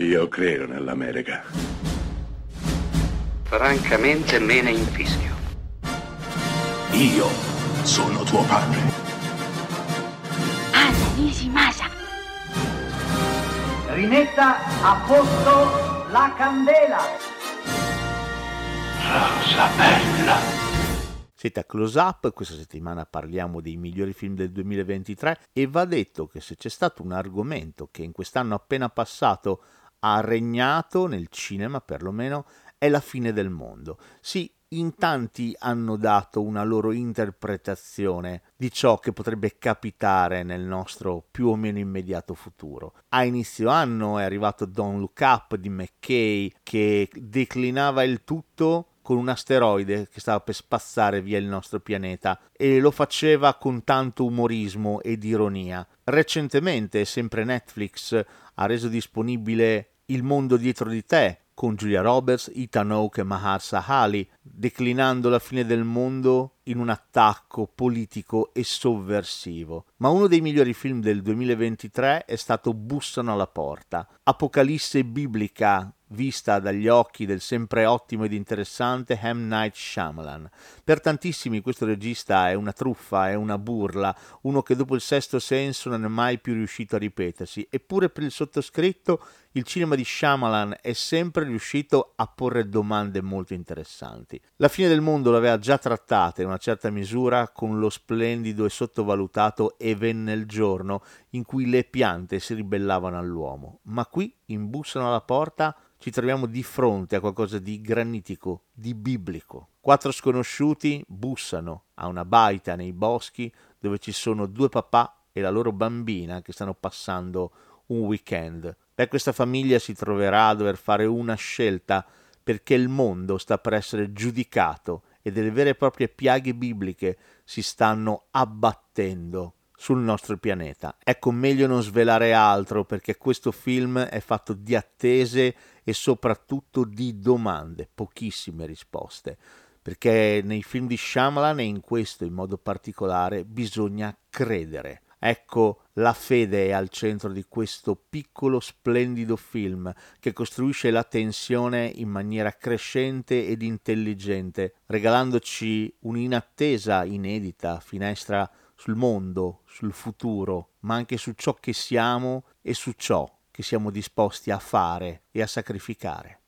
Io credo nell'America. Francamente me ne infischio. Io sono tuo padre. Anna Nishimasa. Rimetta a posto la candela. Rosa bella. Siete a Close Up, questa settimana parliamo dei migliori film del 2023 e va detto che se c'è stato un argomento che in quest'anno appena passato ha regnato nel cinema perlomeno è la fine del mondo. Sì, in tanti hanno dato una loro interpretazione di ciò che potrebbe capitare nel nostro più o meno immediato futuro. A inizio anno è arrivato Don't Look Up di McKay che declinava il tutto con un asteroide che stava per spazzare via il nostro pianeta e lo faceva con tanto umorismo ed ironia. Recentemente, sempre Netflix ha reso disponibile Il mondo dietro di te con Julia Roberts, Ethan Hawke e Mahershala Ali, declinando la fine del mondo in un attacco politico e sovversivo. Ma uno dei migliori film del 2023 è stato Bussano alla porta, apocalisse biblica vista dagli occhi del sempre ottimo ed interessante M. Night Shyamalan. Per tantissimi questo regista è una truffa, è una burla, uno che dopo il sesto senso non è mai più riuscito a ripetersi, eppure per il sottoscritto il cinema di Shyamalan è sempre riuscito a porre domande molto interessanti. La fine del mondo l'aveva già trattata in una certa misura con lo splendido e sottovalutato E venne il giorno in cui le piante si ribellavano all'uomo, ma qui imbussano alla porta ci troviamo di fronte a qualcosa di granitico, di biblico. Quattro sconosciuti bussano a una baita nei boschi dove ci sono due papà e la loro bambina che stanno passando un weekend. Beh, questa famiglia si troverà a dover fare una scelta perché il mondo sta per essere giudicato e delle vere e proprie piaghe bibliche si stanno abbattendo sul nostro pianeta. Ecco, meglio non svelare altro perché questo film è fatto di attese e soprattutto di domande, pochissime risposte. Perché nei film di Shyamalan e in questo in modo particolare bisogna credere. Ecco, la fede è al centro di questo piccolo splendido film che costruisce la tensione in maniera crescente ed intelligente, regalandoci un'inattesa inedita finestra sul mondo, sul futuro, ma anche su ciò che siamo e su ciò che siamo disposti a fare e a sacrificare.